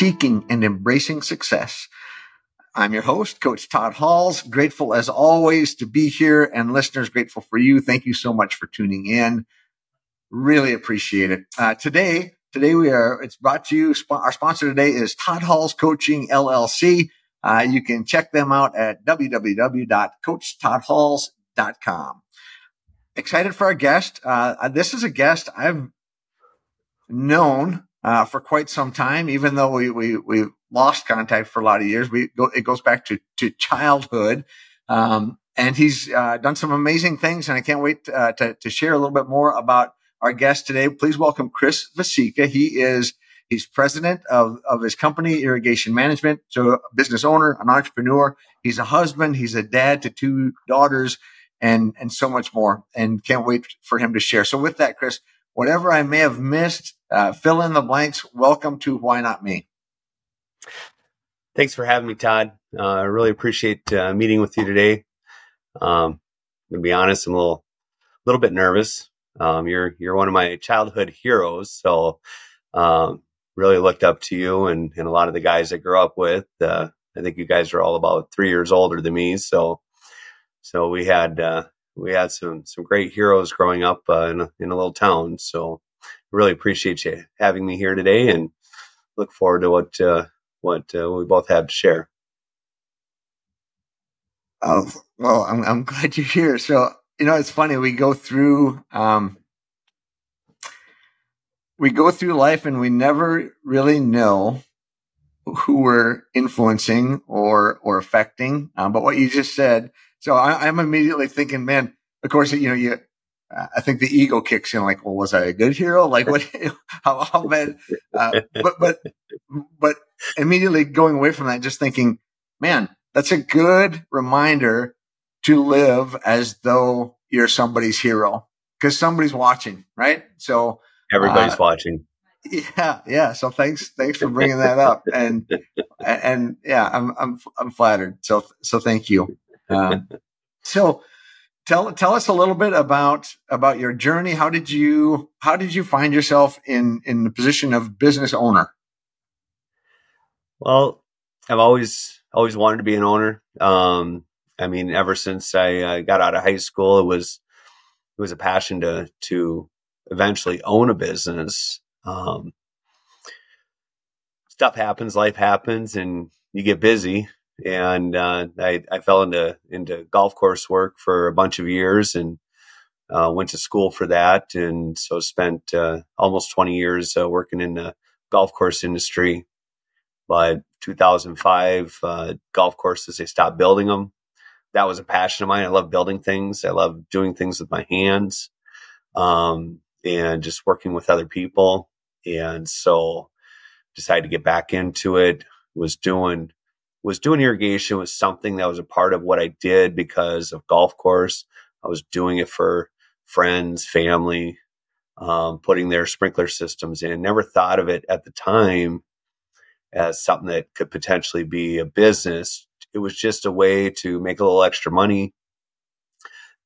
seeking and embracing success. I'm your host, Coach Todd Halls. Grateful as always to be here and listeners grateful for you. Thank you so much for tuning in. Really appreciate it. Uh, today, today we are, it's brought to you. Our sponsor today is Todd Halls Coaching LLC. Uh, you can check them out at www.coachtoddhalls.com. Excited for our guest. Uh, this is a guest I've known uh, for quite some time, even though we, we, we lost contact for a lot of years. We it goes back to, to childhood. Um, and he's uh, done some amazing things, and I can't wait uh, to, to share a little bit more about our guest today. Please welcome Chris Vasecka. He is he's president of, of his company, Irrigation Management, so a business owner, an entrepreneur. He's a husband. He's a dad to two daughters, and and so much more. And can't wait for him to share. So with that, Chris, whatever I may have missed, uh, fill in the blanks. Welcome to Why Not Me. Thanks for having me, Todd. Uh, I really appreciate uh, meeting with you today. Um, to be honest, I'm a little, little bit nervous. Um, you're you're one of my childhood heroes, so um, really looked up to you and, and a lot of the guys I grew up with. Uh, I think you guys are all about three years older than me, so so we had uh, we had some some great heroes growing up uh, in a, in a little town. So really appreciate you having me here today, and look forward to what uh, what uh, we both have to share. Oh well, I'm I'm glad you're here. So you know, it's funny. We go through um, we go through life, and we never really know who we're influencing or or affecting. Um, but what you just said, so I, I'm immediately thinking, man. Of course, you know, you I think the ego kicks in like, well, was I a good hero? Like what, how, how bad, uh, but, but, but immediately going away from that, just thinking, man, that's a good reminder to live as though you're somebody's hero because somebody's watching, right? So everybody's uh, watching. Yeah. Yeah. So thanks, thanks for bringing that up. And, and yeah, I'm, I'm, I'm flattered. So, so thank you. Um, so, tell tell us a little bit about about your journey. How did you how did you find yourself in in the position of business owner? Well, I've always always wanted to be an owner. Um, I mean, ever since I uh, got out of high school, it was it was a passion to to eventually own a business. Um, stuff happens, life happens, and you get busy and uh, I, I, fell into into golf course work for a bunch of years and uh, went to school for that, and so spent uh, almost 20 years uh, working in the golf course industry. But 2005, uh, golf courses they stopped building them. That was a passion of mine. I love building things. I love doing things with my hands, um, and just working with other people. And so, decided to get back into it. Was doing was doing irrigation was something that was a part of what I did because of golf course. I was doing it for friends, family, um, putting their sprinkler systems in. Never thought of it at the time as something that could potentially be a business. It was just a way to make a little extra money,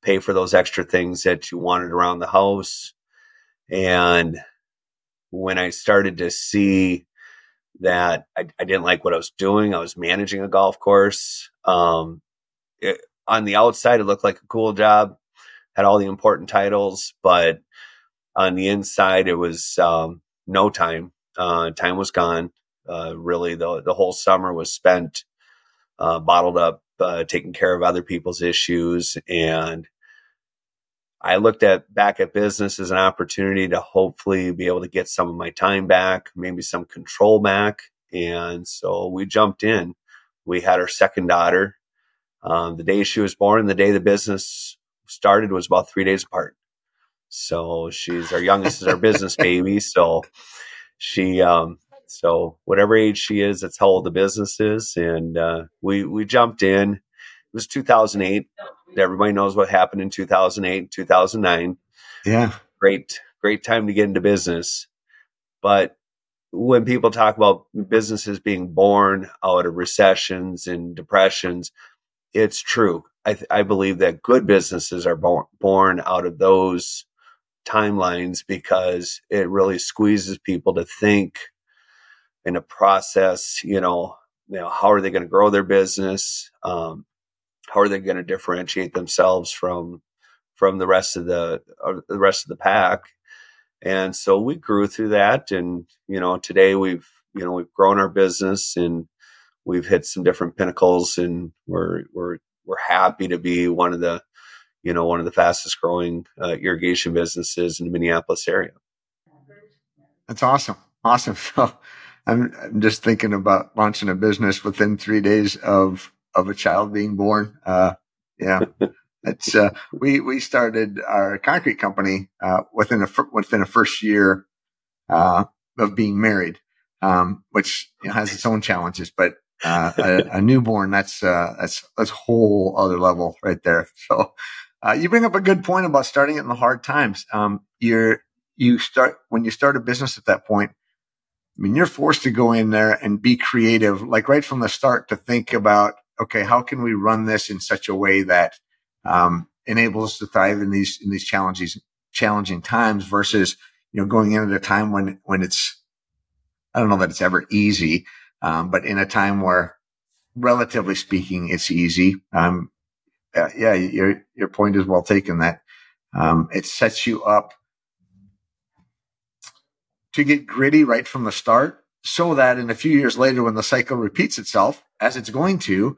pay for those extra things that you wanted around the house. And when I started to see that I, I, didn't like what I was doing. I was managing a golf course. Um, it, on the outside, it looked like a cool job, had all the important titles, but on the inside, it was um, no time. Uh, time was gone. Uh, really, the the whole summer was spent uh, bottled up, uh, taking care of other people's issues, and I looked at back at business as an opportunity to hopefully be able to get some of my time back, maybe some control back, and so we jumped in. We had our second daughter. Um, the day she was born, the day the business started was about three days apart. So she's our youngest is our business baby. So she, um, so whatever age she is, that's how old the business is. And, uh, we, we jumped in. It was 2008. Everybody knows what happened in 2008, 2009. Yeah. Great, great time to get into business. But when people talk about businesses being born out of recessions and depressions, it's true. I, th- I believe that good businesses are born, born out of those timelines because it really squeezes people to think in a process, you know, you know, how are they going to grow their business? Um, how are they going to differentiate themselves from, from the rest of the, uh, the rest of the pack? And so we grew through that. And, you know, today we've, you know, we've grown our business and we've hit some different pinnacles and we're, we're, we're happy to be one of the, you know, one of the fastest growing uh, irrigation businesses in the Minneapolis area. That's awesome. Awesome. So I'm, I'm just thinking about launching a business within three days of, of a child being born. Uh, yeah. It's, uh, we, we started our concrete company, uh, within a, within a first year, uh, of being married, um, which you know, has its own challenges, but, uh, a, a, newborn, that's, uh, that's, that's whole other level right there. So, uh, you bring up a good point about starting it in the hard times. Um, you're, you start, when you start a business at that point, I mean, you're forced to go in there and be creative, like right from the start to think about, okay, how can we run this in such a way that, um, enables us to thrive in these, in these challenges, challenging times versus, you know, going in at a time when, when it's, I don't know that it's ever easy, um, but in a time where relatively speaking, it's easy. Um, uh, yeah, your your point is well taken. That um, it sets you up to get gritty right from the start, so that in a few years later, when the cycle repeats itself, as it's going to,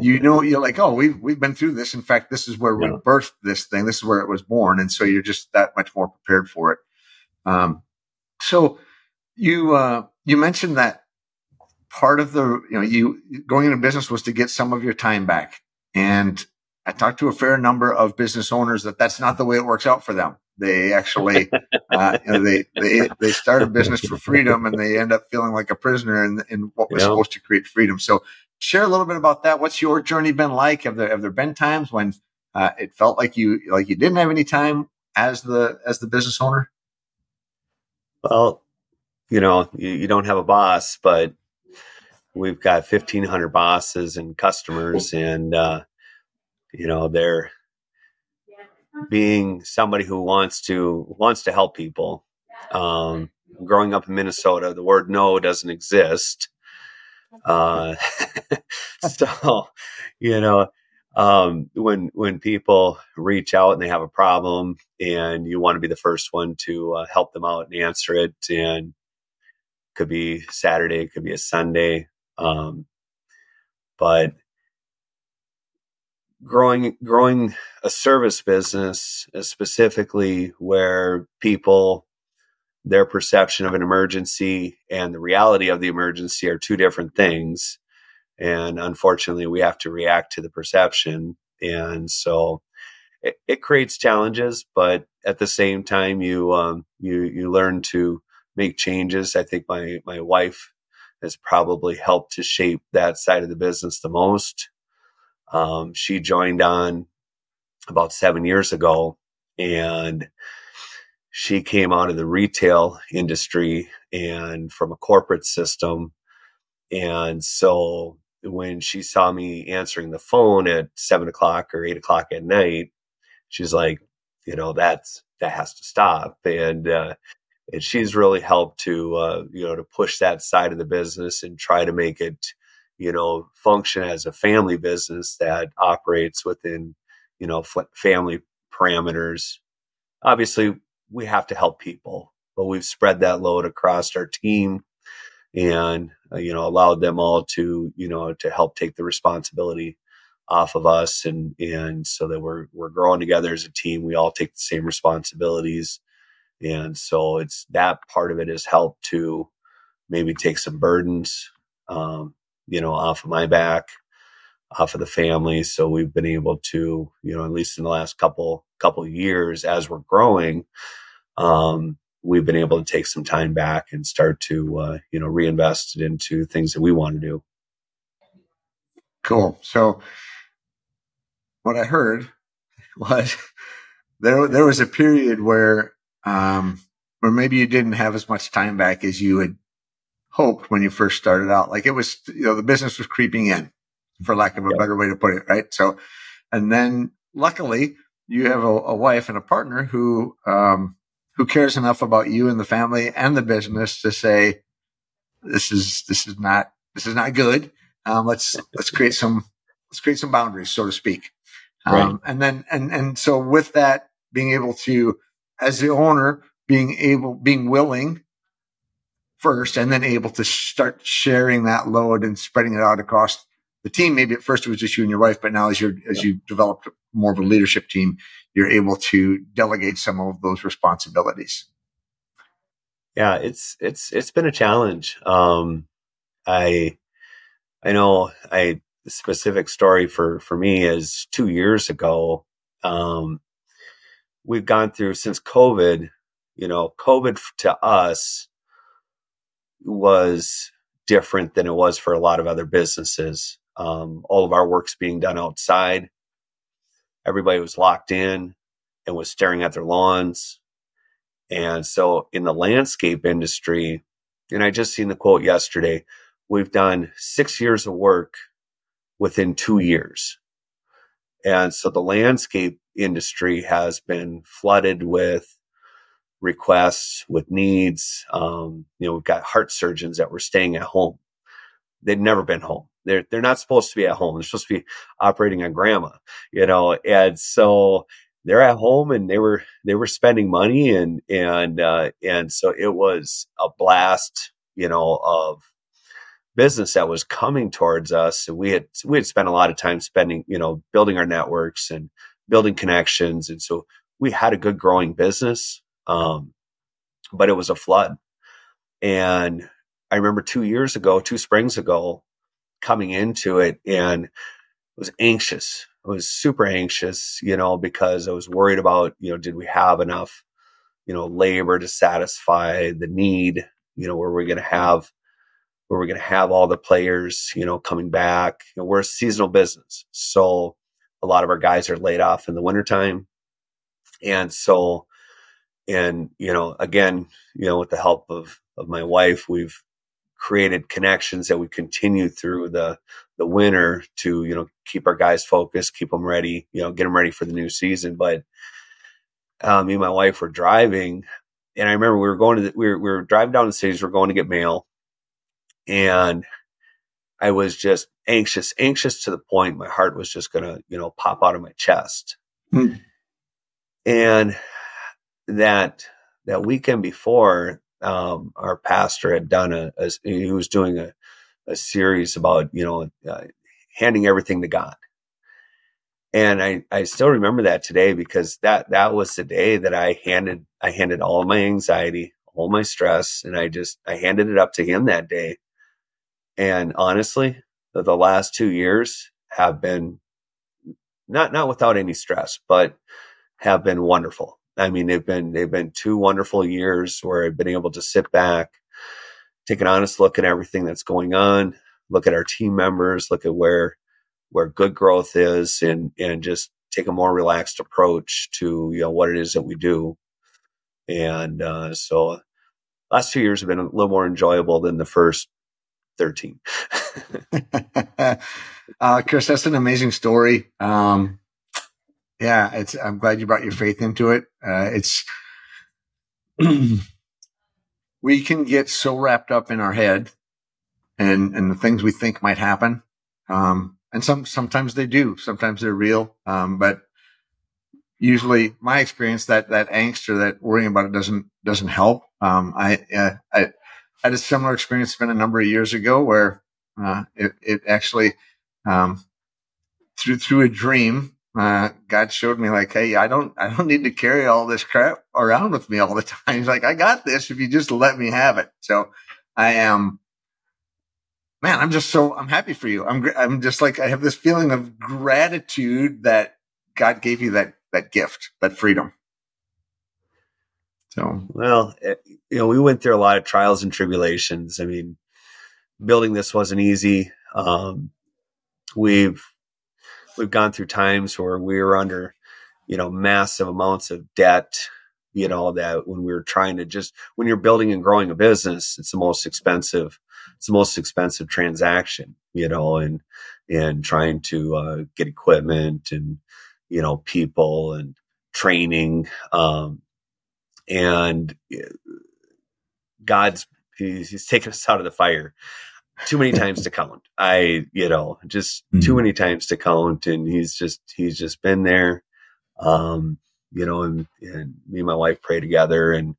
you know you're like, oh, we've we've been through this. In fact, this is where yeah. we birthed this thing. This is where it was born, and so you're just that much more prepared for it. Um, so you uh, you mentioned that part of the you know you going into business was to get some of your time back, and I talked to a fair number of business owners that that's not the way it works out for them. They actually, uh, you know, they, they, they start a business for freedom and they end up feeling like a prisoner in, in what was yeah. supposed to create freedom. So share a little bit about that. What's your journey been like? Have there, have there been times when, uh, it felt like you, like you didn't have any time as the, as the business owner? Well, you know, you, you don't have a boss, but we've got 1500 bosses and customers and, uh, you know they're being somebody who wants to wants to help people. Um, growing up in minnesota the word no doesn't exist. Uh, so you know um, when when people reach out and they have a problem and you want to be the first one to uh, help them out and answer it and could be saturday could be a sunday um, but growing growing a service business uh, specifically where people their perception of an emergency and the reality of the emergency are two different things. And unfortunately we have to react to the perception. And so it, it creates challenges but at the same time you um, you you learn to make changes. I think my my wife has probably helped to shape that side of the business the most um, she joined on about seven years ago and she came out of the retail industry and from a corporate system. And so when she saw me answering the phone at seven o'clock or eight o'clock at night, she's like, you know, that's, that has to stop. And, uh, and she's really helped to, uh, you know, to push that side of the business and try to make it, you know, function as a family business that operates within, you know, family parameters. Obviously, we have to help people, but we've spread that load across our team and uh, you know allowed them all to you know to help take the responsibility off of us and and so that we're we're growing together as a team we all take the same responsibilities and so it's that part of it has helped to maybe take some burdens um, you know off of my back off of the family. So we've been able to you know at least in the last couple couple years as we're growing um, we've been able to take some time back and start to uh, you know reinvest it into things that we want to do. Cool. So what i heard was there there was a period where um where maybe you didn't have as much time back as you had hoped when you first started out like it was you know the business was creeping in for lack of a yep. better way to put it right so and then luckily you have a, a wife and a partner who um who cares enough about you and the family and the business to say, this is, this is not, this is not good. Um, let's, let's create some, let's create some boundaries, so to speak. Um, right. and then, and, and so with that, being able to, as the owner, being able, being willing first and then able to start sharing that load and spreading it out across the team. Maybe at first it was just you and your wife, but now as you're, as you developed more of a leadership team, you're able to delegate some of those responsibilities. Yeah, it's, it's, it's been a challenge. Um, I, I know I, the specific story for, for me is two years ago. Um, we've gone through since COVID, you know, COVID to us was different than it was for a lot of other businesses. Um, all of our work's being done outside. Everybody was locked in and was staring at their lawns. And so in the landscape industry, and I just seen the quote yesterday, we've done six years of work within two years. And so the landscape industry has been flooded with requests, with needs. Um, you know, we've got heart surgeons that were staying at home. They'd never been home. They're they're not supposed to be at home. They're supposed to be operating on grandma, you know. And so they're at home and they were they were spending money and and uh, and so it was a blast, you know, of business that was coming towards us. And we had we had spent a lot of time spending, you know, building our networks and building connections, and so we had a good growing business. Um, but it was a flood, and I remember two years ago, two springs ago, coming into it and was anxious. I was super anxious, you know, because I was worried about, you know, did we have enough, you know, labor to satisfy the need? You know, were we going to have, were we going to have all the players, you know, coming back? You know, we're a seasonal business. So a lot of our guys are laid off in the wintertime. And so, and, you know, again, you know, with the help of, of my wife, we've created connections that we continue through the the winter to you know keep our guys focused, keep them ready, you know, get them ready for the new season. But um, me and my wife were driving, and I remember we were going to the, we were we were driving down the cities. We are going to get mail, and I was just anxious, anxious to the point my heart was just gonna you know pop out of my chest. Hmm. And that that weekend before, um, our pastor had done a, a, he was doing a, a series about you know uh, handing everything to God, and I I still remember that today because that that was the day that I handed I handed all my anxiety, all my stress, and I just I handed it up to Him that day, and honestly, the, the last two years have been not not without any stress, but have been wonderful. I mean, they've been they've been two wonderful years where I've been able to sit back, take an honest look at everything that's going on, look at our team members, look at where where good growth is, and and just take a more relaxed approach to you know what it is that we do. And uh, so, last two years have been a little more enjoyable than the first thirteen. uh, Chris, that's an amazing story. Um, yeah, it's. I'm glad you brought your faith into it. Uh, it's we can get so wrapped up in our head and and the things we think might happen, um, and some sometimes they do. Sometimes they're real, um, but usually my experience that that angst or that worrying about it doesn't doesn't help. Um, I, uh, I had a similar experience. Been a number of years ago where uh, it, it actually um, through through a dream uh, God showed me like, hey, I don't, I don't need to carry all this crap around with me all the time. He's like, I got this if you just let me have it. So I am, man, I'm just so, I'm happy for you. I'm, I'm just like, I have this feeling of gratitude that God gave you that, that gift, that freedom. So, well, eh, you know, we went through a lot of trials and tribulations. I mean, building this wasn't easy. Um, we've, we've gone through times where we were under, you know, massive amounts of debt, you know, that when we were trying to just, when you're building and growing a business, it's the most expensive, it's the most expensive transaction, you know, and, and trying to uh, get equipment and, you know, people and training. Um, and eh, God's, he's, he's taken us out of the fire too many times to count. I, you know, just mm-hmm. too many times to count. And he's just, he's just been there. Um, you know, and, and me and my wife pray together and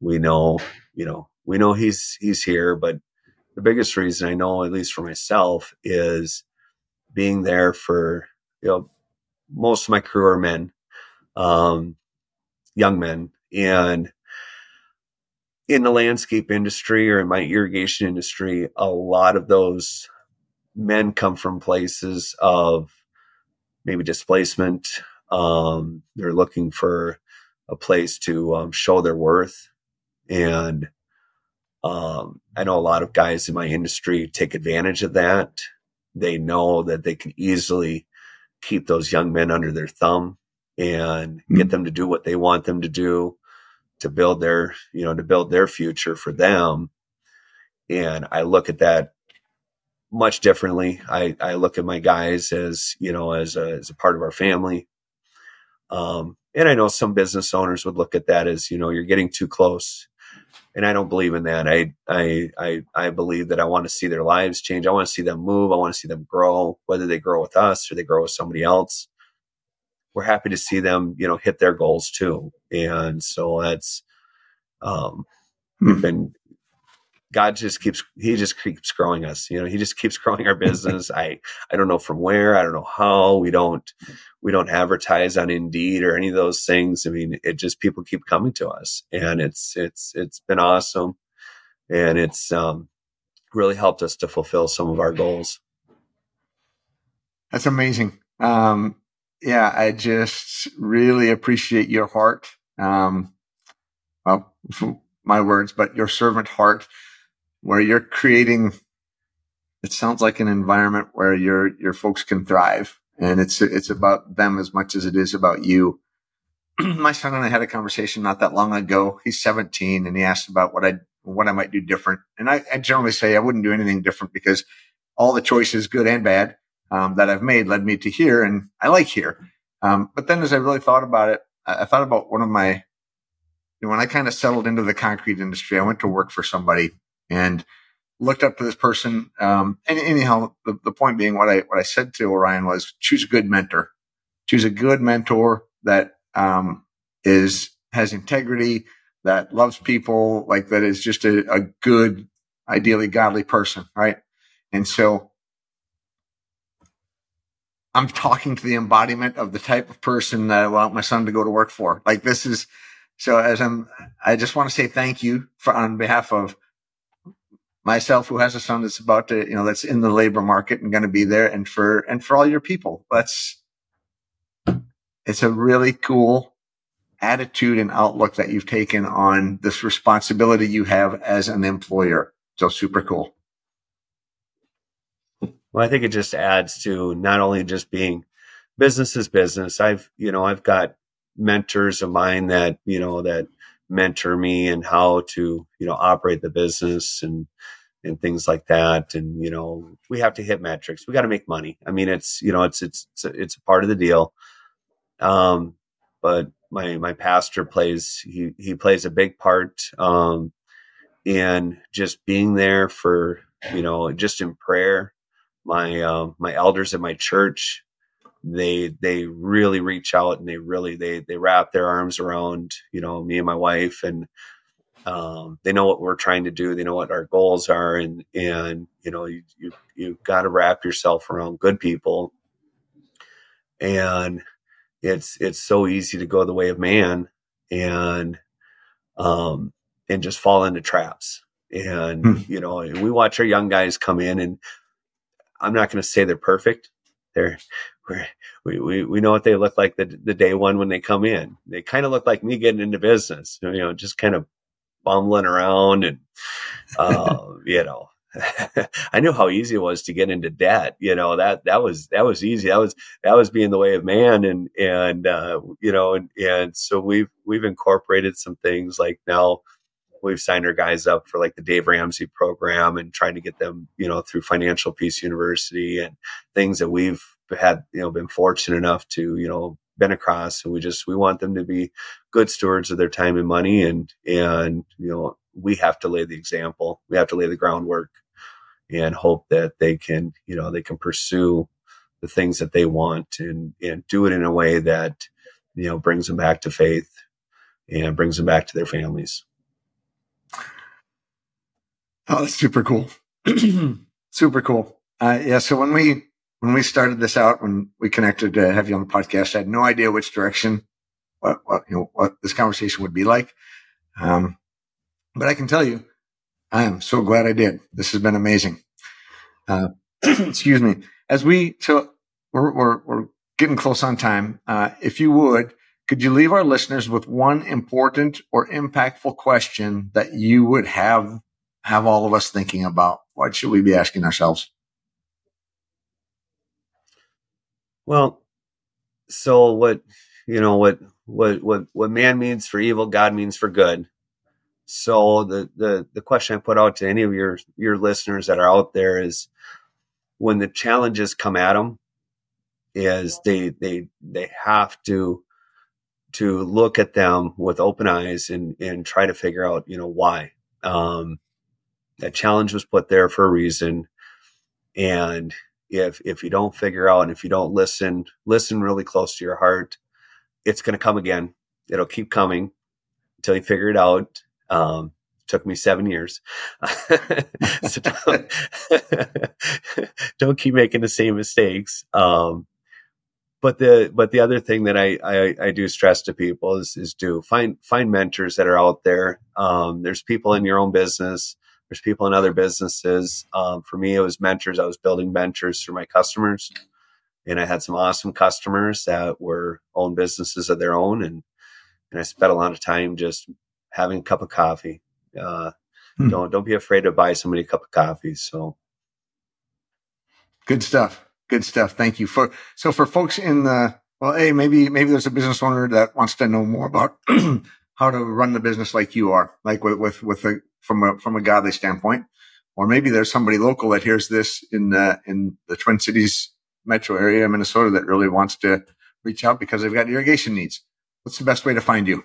we know, you know, we know he's, he's here, but the biggest reason I know, at least for myself, is being there for, you know, most of my crew are men, um, young men. And in the landscape industry or in my irrigation industry, a lot of those men come from places of maybe displacement. Um, they're looking for a place to um, show their worth. And um, I know a lot of guys in my industry take advantage of that. They know that they can easily keep those young men under their thumb and mm-hmm. get them to do what they want them to do to build their, you know, to build their future for them. And I look at that much differently. I, I look at my guys as, you know, as a, as a part of our family. Um, and I know some business owners would look at that as, you know, you're getting too close. And I don't believe in that. I, I, I, I believe that I want to see their lives change. I want to see them move. I want to see them grow, whether they grow with us or they grow with somebody else we're happy to see them, you know, hit their goals too. And so that's, um, we've hmm. been, God just keeps, he just keeps growing us, you know, he just keeps growing our business. I, I don't know from where, I don't know how we don't, we don't advertise on Indeed or any of those things. I mean, it just, people keep coming to us and it's, it's, it's been awesome. And it's, um, really helped us to fulfill some of our goals. That's amazing. Um, yeah, I just really appreciate your heart. Um, well, my words, but your servant heart, where you're creating. It sounds like an environment where your your folks can thrive, and it's it's about them as much as it is about you. my son and I had a conversation not that long ago. He's 17, and he asked about what I what I might do different, and I, I generally say I wouldn't do anything different because all the choices, good and bad, um, that I've made led me to here, and I like here. Um, but then, as I really thought about it, I, I thought about one of my you know, when I kind of settled into the concrete industry. I went to work for somebody and looked up to this person. Um, and anyhow, the, the point being, what I what I said to Orion was choose a good mentor, choose a good mentor that um, is has integrity, that loves people, like that is just a, a good, ideally godly person, right? And so I'm talking to the embodiment of the type of person that I want my son to go to work for. Like this is so as I'm, I just want to say thank you for on behalf of myself who has a son that's about to, you know, that's in the labor market and going to be there and for, and for all your people. That's, it's a really cool attitude and outlook that you've taken on this responsibility you have as an employer. So super cool. Well, I think it just adds to not only just being business is business. I've, you know, I've got mentors of mine that, you know, that mentor me and how to, you know, operate the business and, and things like that. And, you know, we have to hit metrics. We got to make money. I mean, it's, you know, it's, it's, it's a, it's a part of the deal. Um, but my, my pastor plays, he, he plays a big part, um, in just being there for, you know, just in prayer my uh, my elders at my church they they really reach out and they really they they wrap their arms around you know me and my wife and Um, they know what we're trying to do. They know what our goals are, and and you know you you you got to wrap yourself around good people. And it's it's so easy to go the way of man, and um and just fall into traps. And hmm. you know we watch our young guys come in, and I'm not going to say they're perfect. They're we, we, we know what they look like the, the day one when they come in. They kind of look like me getting into business, you know, just kind of bumbling around and, uh, you know, I knew how easy it was to get into debt. You know, that, that was, that was easy. That was, that was being the way of man. And, and, uh, you know, and, and so we've, we've incorporated some things like now we've signed our guys up for like the Dave Ramsey program and trying to get them, you know, through Financial Peace University and things that we've had, you know, been fortunate enough to, you know, been across. And we just we want them to be good stewards of their time and money and and you know we have to lay the example. We have to lay the groundwork and hope that they can you know they can pursue the things that they want and and do it in a way that you know brings them back to faith and brings them back to their families oh that's super cool super cool uh, yeah so when we when we started this out, when we connected to have you on the podcast, I had no idea which direction, what, what, you know, what this conversation would be like. Um, but I can tell you, I am so glad I did. This has been amazing. Uh, excuse me. As we, so we're, we're, we're getting close on time. Uh, if you would, could you leave our listeners with one important or impactful question that you would have, have all of us thinking about? What should we be asking ourselves? Well, so what you know what what what what man means for evil, God means for good. So the the the question I put out to any of your your listeners that are out there is when the challenges come at them is they they they have to to look at them with open eyes and and try to figure out you know why um, that challenge was put there for a reason. And if if you don't figure out and if you don't listen listen really close to your heart it's going to come again. It'll keep coming until you figure it out. Um, took me seven years. So don't, don't, keep making the same mistakes. Um, but the but the other thing that I, I, I do stress to people is is do find find mentors that are out there. Um, there's people in your own business there's people in other businesses. Um, for me, it was mentors. I was building mentors for my customers, and I had some awesome customers that were own businesses of their own, and and I spent a lot of time just having a cup of coffee. Uh, hmm. Don't don't be afraid to buy somebody a cup of coffee. So, good stuff. Good stuff. Thank you for so for folks in the well, hey, maybe maybe there's a business owner that wants to know more about how to run the business like you are, like with with with a from a from a godly standpoint, or maybe there's somebody local that hears this in the in the Twin Cities metro area, Minnesota, that really wants to reach out because they've got irrigation needs. What's the best way to find you?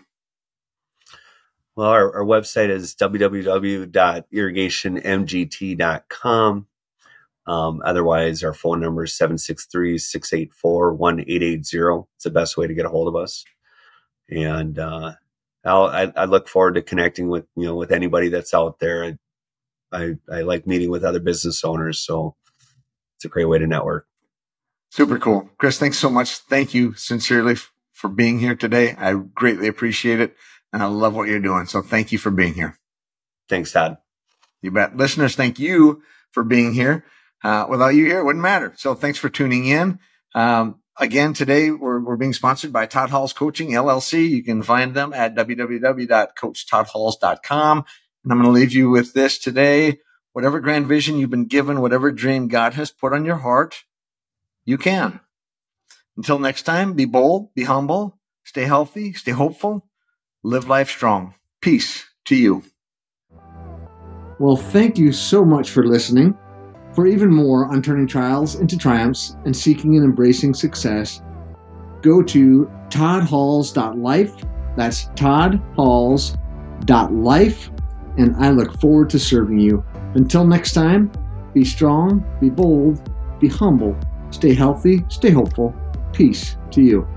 Well, our, our website is www.irrigationmgt.com. Um, otherwise, our phone number is 763 684 1880. It's the best way to get a hold of us. And uh, I, I look forward to connecting with you know with anybody that's out there. I, I, I like meeting with other business owners, so it's a great way to network. Super cool, Chris. Thanks so much. Thank you sincerely f- for being here today. I greatly appreciate it, and I love what you're doing. So thank you for being here. Thanks, Todd. You bet, listeners. Thank you for being here. Uh, without you here, it wouldn't matter. So thanks for tuning in. Um, Again, today we're, we're being sponsored by Todd Halls Coaching LLC. You can find them at www.coachtoddhalls.com. And I'm going to leave you with this today. Whatever grand vision you've been given, whatever dream God has put on your heart, you can. Until next time, be bold, be humble, stay healthy, stay hopeful, live life strong. Peace to you. Well, thank you so much for listening. For even more on turning trials into triumphs and seeking and embracing success, go to toddhalls.life. That's toddhalls.life. And I look forward to serving you. Until next time, be strong, be bold, be humble, stay healthy, stay hopeful. Peace to you.